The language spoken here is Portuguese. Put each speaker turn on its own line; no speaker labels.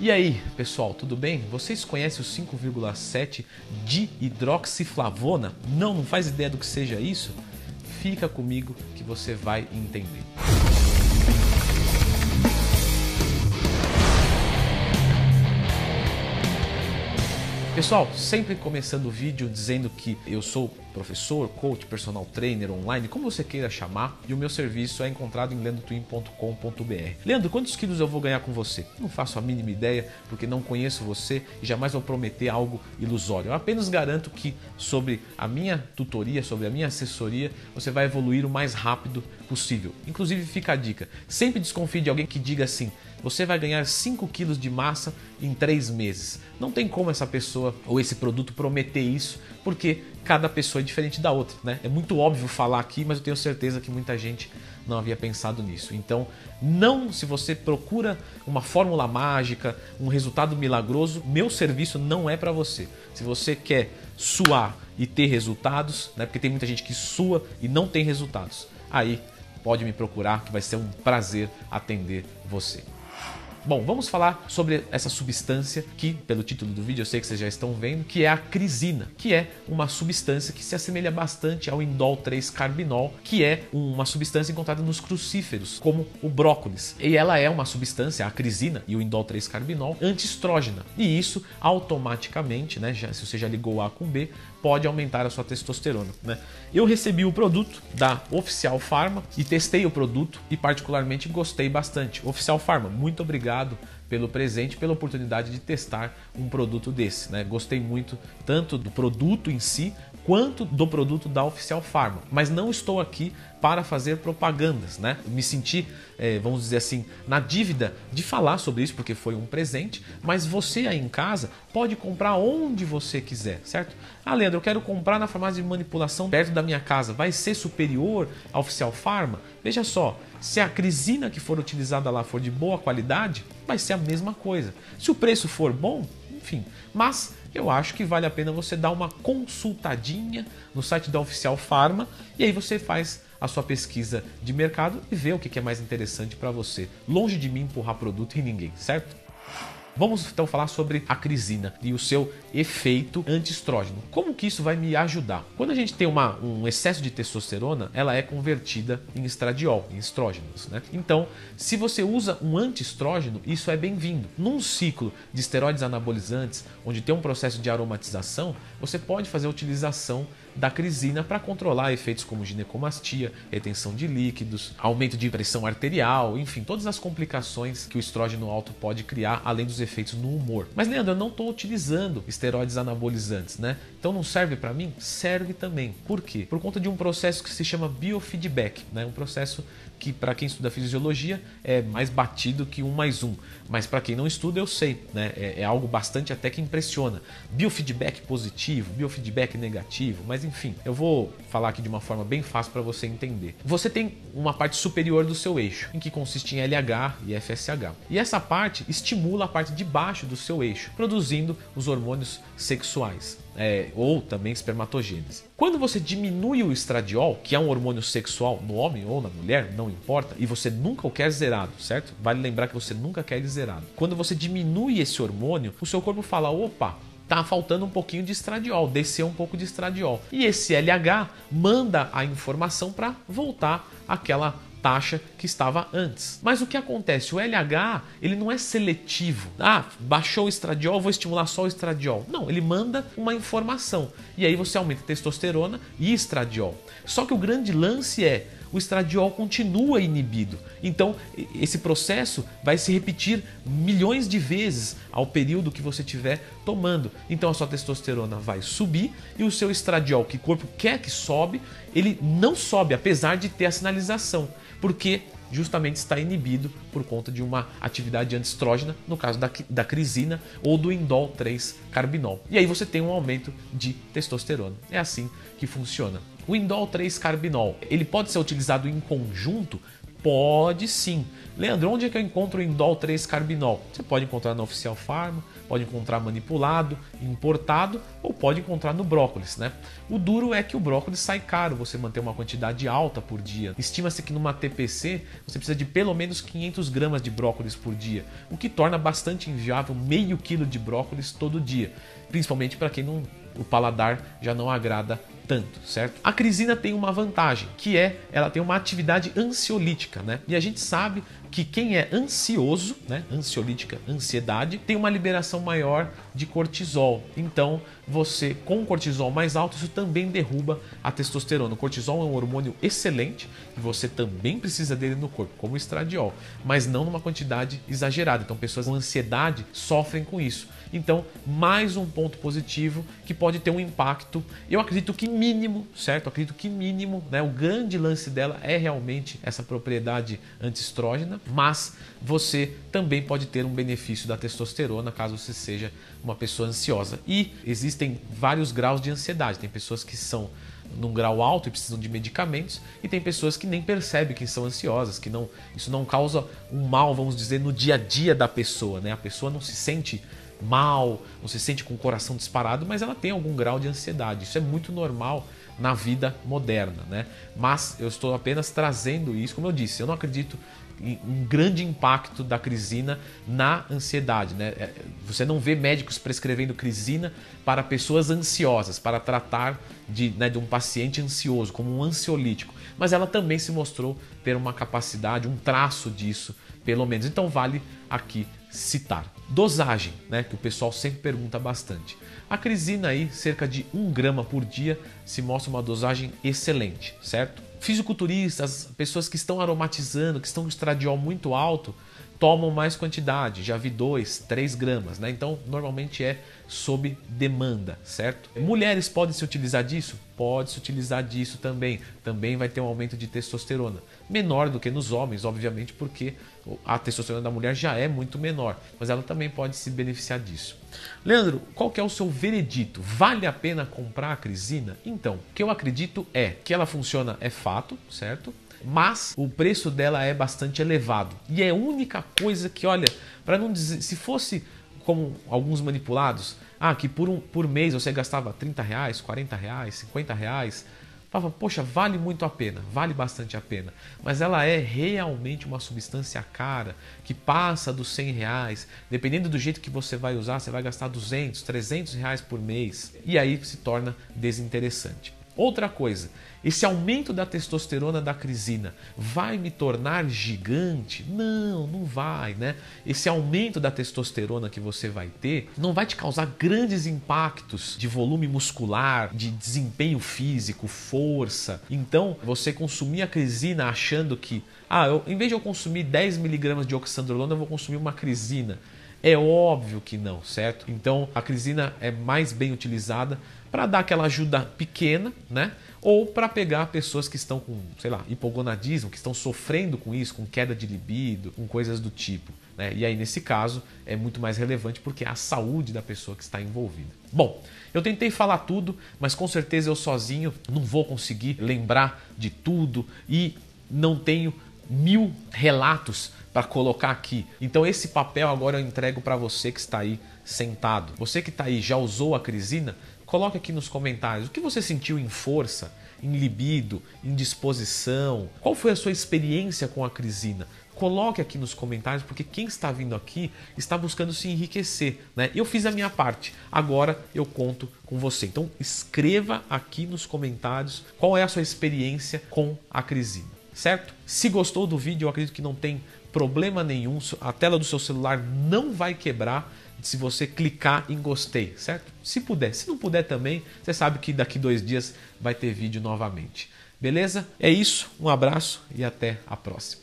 E aí, pessoal, tudo bem? Vocês conhecem o 5,7 de hidroxiflavona? Não, não faz ideia do que seja isso? Fica comigo que você vai entender. Pessoal, sempre começando o vídeo dizendo que eu sou professor, coach, personal trainer online, como você queira chamar, e o meu serviço é encontrado em leandrotwin.com.br. Leandro, quantos quilos eu vou ganhar com você? Não faço a mínima ideia, porque não conheço você e jamais vou prometer algo ilusório. Eu apenas garanto que sobre a minha tutoria, sobre a minha assessoria, você vai evoluir o mais rápido possível. Inclusive, fica a dica: sempre desconfie de alguém que diga assim você vai ganhar 5 quilos de massa em 3 meses. Não tem como essa pessoa ou esse produto prometer isso, porque cada pessoa é diferente da outra. Né? É muito óbvio falar aqui, mas eu tenho certeza que muita gente não havia pensado nisso. Então, não se você procura uma fórmula mágica, um resultado milagroso, meu serviço não é para você. Se você quer suar e ter resultados, né? porque tem muita gente que sua e não tem resultados, aí pode me procurar que vai ser um prazer atender você. Bom, vamos falar sobre essa substância que, pelo título do vídeo, eu sei que vocês já estão vendo, que é a crisina, que é uma substância que se assemelha bastante ao indol 3-carbinol, que é uma substância encontrada nos crucíferos, como o brócolis. E ela é uma substância, a crisina e o indol 3-carbinol, antiestrógena. E isso automaticamente, né, já, se você já ligou A com B, pode aumentar a sua testosterona. Né? Eu recebi o produto da Oficial Pharma e testei o produto e particularmente gostei bastante. Oficial Pharma, muito obrigado pelo presente, pela oportunidade de testar um produto desse. Né? Gostei muito tanto do produto em si quanto do produto da Oficial Pharma. Mas não estou aqui para fazer propagandas, né? Me senti, é, vamos dizer assim, na dívida de falar sobre isso porque foi um presente, mas você aí em casa pode comprar onde você quiser, certo? Ah, Leandro, eu quero comprar na farmácia de manipulação perto da minha casa. Vai ser superior à Oficial Pharma? Veja só, se a crisina que for utilizada lá for de boa qualidade, vai ser a mesma coisa. Se o preço for bom, enfim. Mas eu acho que vale a pena você dar uma consultadinha no site da Oficial Pharma e aí você faz a sua pesquisa de mercado e vê o que é mais interessante para você. Longe de mim empurrar produto em ninguém, certo? Vamos então falar sobre a crisina e o seu efeito antiestrógeno. Como que isso vai me ajudar? Quando a gente tem uma, um excesso de testosterona, ela é convertida em estradiol, em estrógenos. Né? Então, se você usa um antiestrógeno, isso é bem-vindo. Num ciclo de esteroides anabolizantes, onde tem um processo de aromatização, você pode fazer a utilização da crisina para controlar efeitos como ginecomastia, retenção de líquidos, aumento de pressão arterial, enfim, todas as complicações que o estrógeno alto pode criar, além dos efeitos no humor. Mas Leandro, eu não estou utilizando esteroides anabolizantes, né? Então não serve para mim? Serve também. Por quê? Por conta de um processo que se chama biofeedback, né? Um processo que para quem estuda fisiologia é mais batido que um mais um, mas para quem não estuda eu sei, né? É, é, algo bastante até que impressiona. Biofeedback positivo, biofeedback negativo, mas enfim, eu vou falar aqui de uma forma bem fácil para você entender. Você tem uma parte superior do seu eixo, em que consiste em LH e FSH, e essa parte estimula a parte de baixo do seu eixo, produzindo os hormônios sexuais é, ou também espermatogênese. Quando você diminui o estradiol, que é um hormônio sexual no homem ou na mulher, não importa, e você nunca o quer zerado, certo? Vale lembrar que você nunca quer ele zerado. Quando você diminui esse hormônio, o seu corpo fala: opa, tá faltando um pouquinho de estradiol, desceu um pouco de estradiol. E esse LH manda a informação para voltar àquela taxa que estava antes. Mas o que acontece? O LH ele não é seletivo. Ah, baixou o estradiol, vou estimular só o estradiol. Não, ele manda uma informação. E aí você aumenta testosterona e estradiol. Só que o grande lance é o estradiol continua inibido. Então, esse processo vai se repetir milhões de vezes ao período que você estiver tomando. Então, a sua testosterona vai subir e o seu estradiol, que o corpo quer que sobe, ele não sobe, apesar de ter a sinalização, porque justamente está inibido por conta de uma atividade antiestrógena, no caso da, da crisina ou do indol 3-carbinol. E aí você tem um aumento de testosterona. É assim que funciona. O indol 3-carbinol, ele pode ser utilizado em conjunto Pode sim. Leandro, onde é que eu encontro o Indol 3 Carbinol? Você pode encontrar na Oficial Farm, pode encontrar manipulado, importado ou pode encontrar no brócolis, né? O duro é que o brócolis sai caro você manter uma quantidade alta por dia. Estima-se que numa TPC você precisa de pelo menos 500 gramas de brócolis por dia, o que torna bastante inviável meio quilo de brócolis todo dia, principalmente para quem não o paladar já não agrada tanto, certo? A crisina tem uma vantagem, que é ela tem uma atividade ansiolítica, né? E a gente sabe que quem é ansioso, né, ansiolítica, ansiedade, tem uma liberação maior de cortisol. Então, você com cortisol mais alto, isso também derruba a testosterona. O cortisol é um hormônio excelente e você também precisa dele no corpo, como o estradiol, mas não numa quantidade exagerada. Então, pessoas com ansiedade sofrem com isso. Então, mais um ponto positivo que pode ter um impacto, eu acredito que mínimo, certo? Acredito que mínimo, né? O grande lance dela é realmente essa propriedade antiestrógena, mas você também pode ter um benefício da testosterona caso você seja uma pessoa ansiosa. E existem vários graus de ansiedade. Tem pessoas que são num grau alto e precisam de medicamentos e tem pessoas que nem percebem que são ansiosas, que não isso não causa um mal, vamos dizer, no dia a dia da pessoa, né? A pessoa não se sente mal, não se sente com o coração disparado, mas ela tem algum grau de ansiedade. Isso é muito normal na vida moderna, né? Mas eu estou apenas trazendo isso, como eu disse, eu não acredito em um grande impacto da crisina na ansiedade, né? É, você não vê médicos prescrevendo crisina para pessoas ansiosas, para tratar de, né, de um paciente ansioso, como um ansiolítico. Mas ela também se mostrou ter uma capacidade, um traço disso, pelo menos. Então vale aqui citar. Dosagem, né, que o pessoal sempre pergunta bastante. A crisina aí, cerca de 1 grama por dia, se mostra uma dosagem excelente, certo? Fisiculturistas, pessoas que estão aromatizando, que estão com estradiol muito alto, tomam mais quantidade, já vi 2, 3 gramas, né? Então normalmente é sob demanda, certo? Mulheres podem se utilizar disso? Pode se utilizar disso também. Também vai ter um aumento de testosterona. Menor do que nos homens, obviamente, porque a testosterona da mulher já é muito menor, mas ela também pode se beneficiar disso. Leandro, qual que é o seu veredito? Vale a pena comprar a crisina? Então, o que eu acredito é que ela funciona, é fato, certo? Mas o preço dela é bastante elevado. E é a única coisa que, olha, para não dizer, se fosse como alguns manipulados, ah, que por, um, por mês você gastava 30 reais, 40 reais, 50 reais, falava, poxa, vale muito a pena, vale bastante a pena. Mas ela é realmente uma substância cara, que passa dos 100 reais. Dependendo do jeito que você vai usar, você vai gastar 200, 300 reais por mês. E aí se torna desinteressante. Outra coisa, esse aumento da testosterona da crisina vai me tornar gigante? Não, não vai, né? Esse aumento da testosterona que você vai ter não vai te causar grandes impactos de volume muscular, de desempenho físico, força. Então, você consumir a crisina achando que, ah, eu, em vez de eu consumir 10 miligramas de oxandrolona, eu vou consumir uma crisina. É óbvio que não, certo? Então a crisina é mais bem utilizada para dar aquela ajuda pequena, né? Ou para pegar pessoas que estão com, sei lá, hipogonadismo, que estão sofrendo com isso, com queda de libido, com coisas do tipo. Né? E aí, nesse caso, é muito mais relevante porque é a saúde da pessoa que está envolvida. Bom, eu tentei falar tudo, mas com certeza eu sozinho não vou conseguir lembrar de tudo e não tenho mil relatos para colocar aqui. Então esse papel agora eu entrego para você que está aí sentado. Você que está aí já usou a crisina? Coloque aqui nos comentários o que você sentiu em força, em libido, em disposição. Qual foi a sua experiência com a crisina? Coloque aqui nos comentários, porque quem está vindo aqui está buscando se enriquecer. Né? Eu fiz a minha parte, agora eu conto com você. Então escreva aqui nos comentários qual é a sua experiência com a crisina, certo? Se gostou do vídeo, eu acredito que não tem problema nenhum, a tela do seu celular não vai quebrar se você clicar em gostei, certo? Se puder, se não puder também, você sabe que daqui dois dias vai ter vídeo novamente. Beleza? É isso, um abraço e até a próxima.